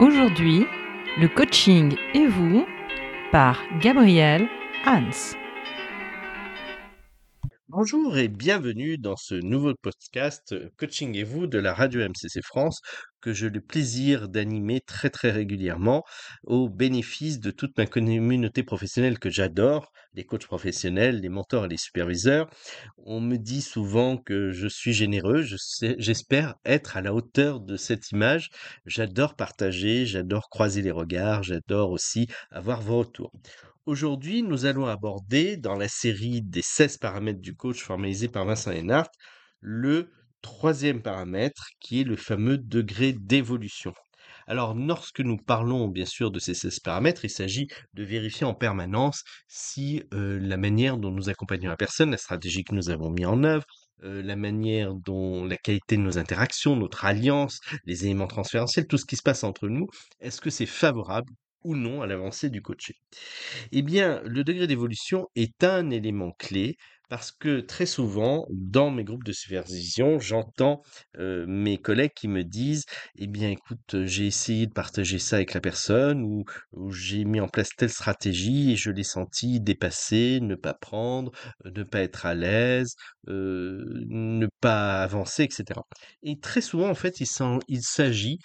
Aujourd'hui, le coaching et vous par Gabriel Hans. Bonjour et bienvenue dans ce nouveau podcast Coaching et vous de la radio MCC France que j'ai le plaisir d'animer très très régulièrement au bénéfice de toute ma communauté professionnelle que j'adore, les coachs professionnels, les mentors et les superviseurs. On me dit souvent que je suis généreux, j'espère être à la hauteur de cette image. J'adore partager, j'adore croiser les regards, j'adore aussi avoir vos retours. Aujourd'hui, nous allons aborder dans la série des 16 paramètres du coach formalisé par Vincent Hénart, le troisième paramètre qui est le fameux degré d'évolution. Alors, lorsque nous parlons bien sûr de ces 16 paramètres, il s'agit de vérifier en permanence si euh, la manière dont nous accompagnons la personne, la stratégie que nous avons mis en œuvre, euh, la manière dont la qualité de nos interactions, notre alliance, les éléments transférentiels, tout ce qui se passe entre nous, est-ce que c'est favorable ou non à l'avancée du coaché? Eh bien, le degré d'évolution est un élément clé parce que très souvent, dans mes groupes de supervision, j'entends mes collègues qui me disent, eh bien, écoute, j'ai essayé de partager ça avec la personne ou, j'ai mis en place telle stratégie et je l'ai senti dépassé, ne pas prendre, ne pas être à l'aise, ne pas avancer, etc. Et très souvent, en fait, il s'agit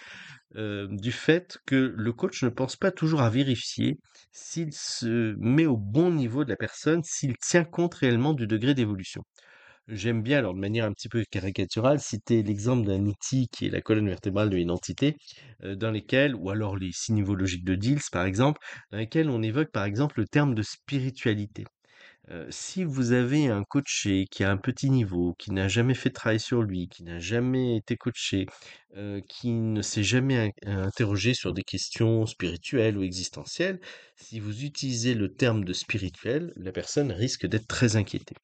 du fait que le coach ne pense pas toujours à vérifier s'il se met au bon niveau de la personne, s'il tient compte réellement du degré d'évolution. J'aime bien, alors de manière un petit peu caricaturale, citer l'exemple d'un outil qui est la colonne vertébrale de l'identité, dans lesquels, ou alors les six niveaux logiques de Diels par exemple, dans lesquels on évoque par exemple le terme de spiritualité si vous avez un coaché qui a un petit niveau, qui n'a jamais fait de travail sur lui, qui n'a jamais été coaché, qui ne s'est jamais interrogé sur des questions spirituelles ou existentielles, si vous utilisez le terme de spirituel, la personne risque d'être très inquiétée.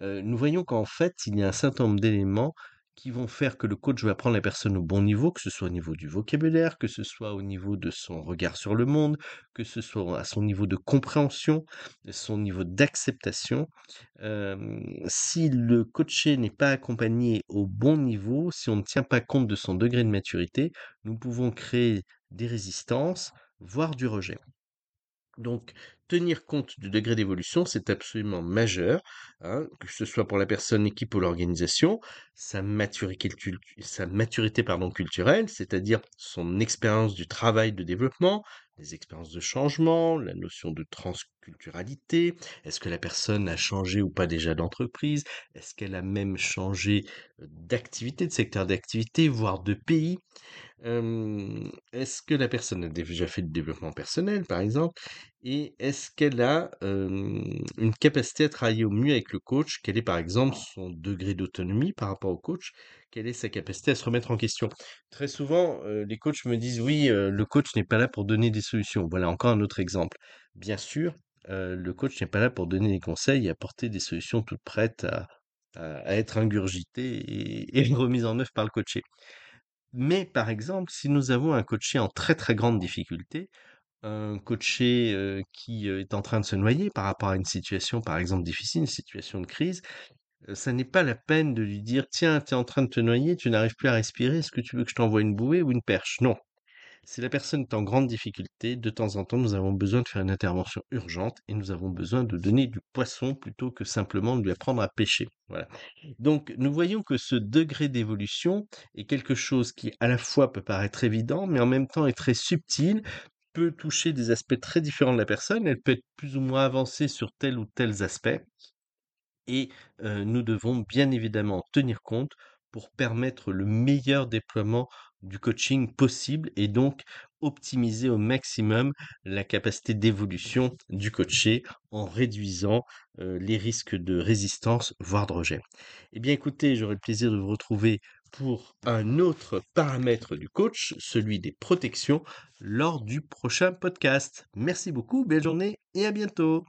nous voyons qu'en fait, il y a un certain nombre d'éléments qui vont faire que le coach va prendre la personne au bon niveau, que ce soit au niveau du vocabulaire, que ce soit au niveau de son regard sur le monde, que ce soit à son niveau de compréhension, son niveau d'acceptation. si le coaché n'est pas accompagné au bon niveau, si on ne tient pas compte de son degré de maturité, nous pouvons créer des résistances, voire du rejet. Donc, tenir compte du degré d'évolution, c'est absolument majeur, hein, que ce soit pour la personne, l'équipe ou l'organisation, sa maturité, sa maturité pardon, culturelle, c'est-à-dire son expérience du travail de développement, les expériences de changement, la notion de transculturalité, est-ce que la personne a changé ou pas déjà d'entreprise, est-ce qu'elle a même changé d'activité, de secteur d'activité, voire de pays, est-ce que la personne a déjà fait du développement personnel, par exemple? Et est-ce qu'elle a une capacité à travailler au mieux avec le coach? Quel est, par exemple, son degré d'autonomie par rapport au coach? Quelle est sa capacité à se remettre en question? Très souvent, les coachs me disent, oui, le coach n'est pas là pour donner des solutions. Voilà encore un autre exemple. Bien sûr, le coach n'est pas là pour donner des conseils et apporter des solutions toutes prêtes à, être ingurgitées et, et remises en œuvre par le coaché. Mais par exemple, si nous avons un coaché en très très grande difficulté, un coaché qui est en train de se noyer par rapport à une situation, par exemple, difficile, une situation de crise, ça n'est pas la peine de lui dire, tiens, tu es en train de te noyer, tu n'arrives plus à respirer, est-ce que tu veux que je t'envoie une bouée ou une perche? Non. Si la personne est en grande difficulté, de temps en temps, nous avons besoin de faire une intervention urgente et nous avons besoin de donner du poisson plutôt que simplement de lui apprendre à pêcher. Voilà. Donc, nous voyons que ce degré d'évolution est quelque chose qui, à la fois, peut paraître évident, mais en même temps est très subtil, peut toucher des aspects très différents de la personne, elle peut être plus ou moins avancée sur tel ou tels aspects, et nous devons bien évidemment tenir compte pour permettre le meilleur déploiement du coaching possible et donc optimiser au maximum la capacité d'évolution du coaché en réduisant les risques de résistance, voire de rejet. Eh bien écoutez, j'aurai le plaisir de vous retrouver pour un autre paramètre du coach, celui des protections, lors du prochain podcast. Merci beaucoup, belle journée et à bientôt.